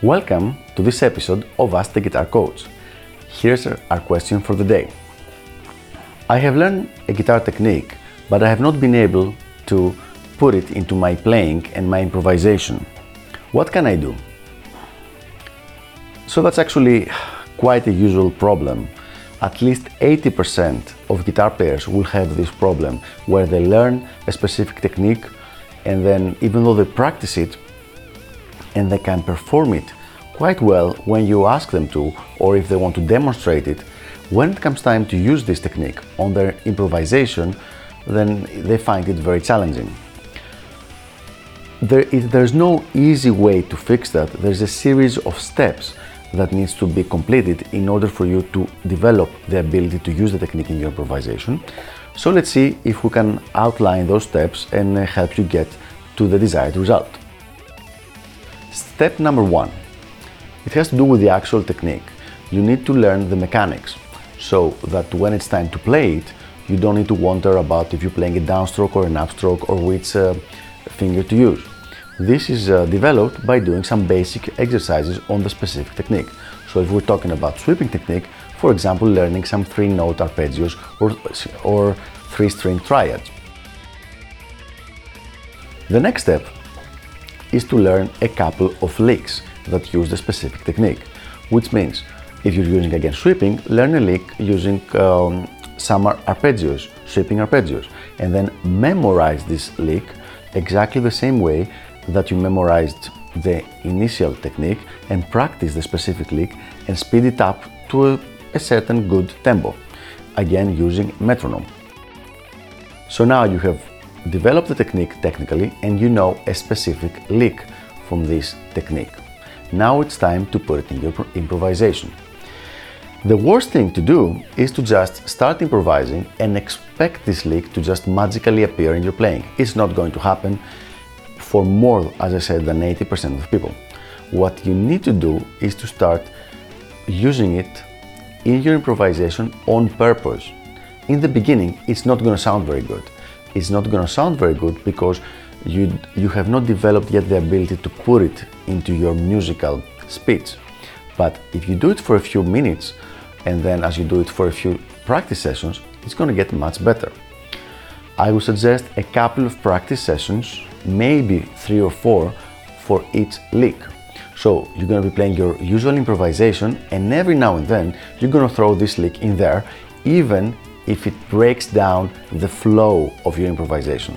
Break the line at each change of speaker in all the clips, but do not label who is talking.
Welcome to this episode of Ask the Guitar Coach. Here's our question for the day. I have learned a guitar technique, but I have not been able to put it into my playing and my improvisation. What can I do? So that's actually quite a usual problem. At least 80% of guitar players will have this problem where they learn a specific technique and then even though they practice it, and they can perform it quite well when you ask them to or if they want to demonstrate it. When it comes time to use this technique on their improvisation, then they find it very challenging. There is, there's no easy way to fix that. There's a series of steps that needs to be completed in order for you to develop the ability to use the technique in your improvisation. So let's see if we can outline those steps and help you get to the desired result. Step number one it has to do with the actual technique. You need to learn the mechanics so that when it's time to play it, you don't need to wonder about if you're playing a downstroke or an upstroke or which uh, finger to use. This is uh, developed by doing some basic exercises on the specific technique. So if we're talking about sweeping technique, for example, learning some three note arpeggios or, or three string triads. The next step is to learn a couple of licks that use the specific technique, which means if you're using again sweeping, learn a lick using um, some arpeggios, sweeping arpeggios, and then memorize this lick exactly the same way that you memorized the initial technique and practice the specific lick and speed it up to a, certain good tempo, again using metronome. So now you have developed the technique technically and you know a specific lick from this technique. Now it's time to put it in your improvisation. The worst thing to do is to just start improvising and expect this lick to just magically appear in your playing. It's not going to happen for more, as I said, than 80% of people. What you need to do is to start using it in your improvisation on purpose. In the beginning, it's not going to sound very good it's not going to sound very good because you, you have not developed yet the ability to put it into your musical speech. But if you do it for a few minutes and then as you do it for a few practice sessions, it's going to get much better. I would suggest a couple of practice sessions, maybe three or four for each lick. So you're going to be playing your usual improvisation and every now and then you're going to throw this lick in there even if it breaks down the flow of your improvisation.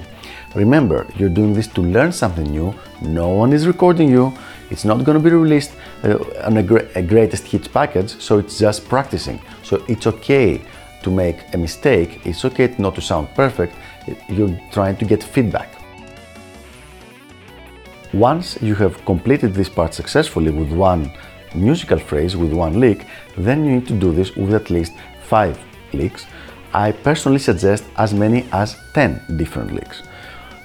Remember, you're doing this to learn something new. No one is recording you. It's not going to be released uh, on a, a greatest hits package, so it's just practicing. So it's okay to make a mistake. It's okay not to sound perfect. You're trying to get feedback. Once you have completed this part successfully with one musical phrase, with one lick, then you need to do this with at least five licks I personally suggest as many as 10 different licks.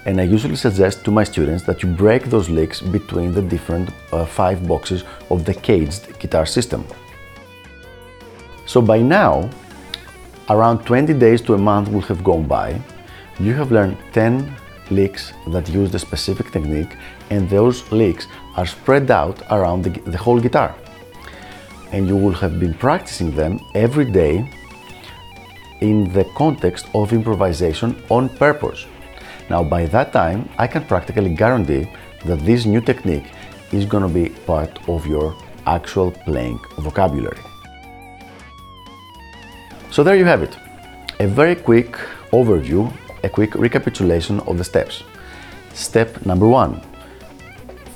And I usually suggest to my students that you break those licks between the different uh, five boxes of the caged guitar system. So by now, around 20 days to a month will have gone by. You have learned 10 licks that use the specific technique, and those licks are spread out around the, the whole guitar. And you will have been practicing them every day in the context of improvisation on purpose. Now, by that time, I can practically guarantee that this new technique is going to be part of your actual playing vocabulary. So, there you have it a very quick overview, a quick recapitulation of the steps. Step number one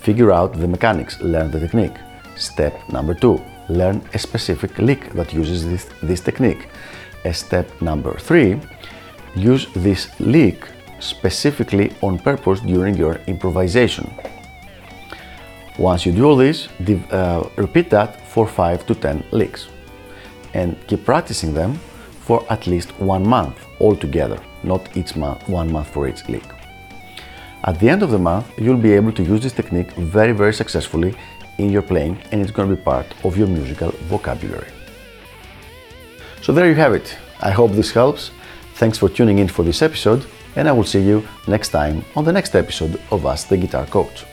figure out the mechanics, learn the technique. Step number two learn a specific lick that uses this, this technique A step number three, use this lick specifically on purpose during your improvisation. Once you do all this, uh, repeat that for 5 to 10 licks and keep practicing them for at least one month altogether, not each month, one month for each lick. At the end of the month, you'll be able to use this technique very, very successfully in your playing and it's going to be part of your musical vocabulary. So there you have it. I hope this helps. Thanks for tuning in for this episode, and I will see you next time on the next episode of Ask the Guitar Coach.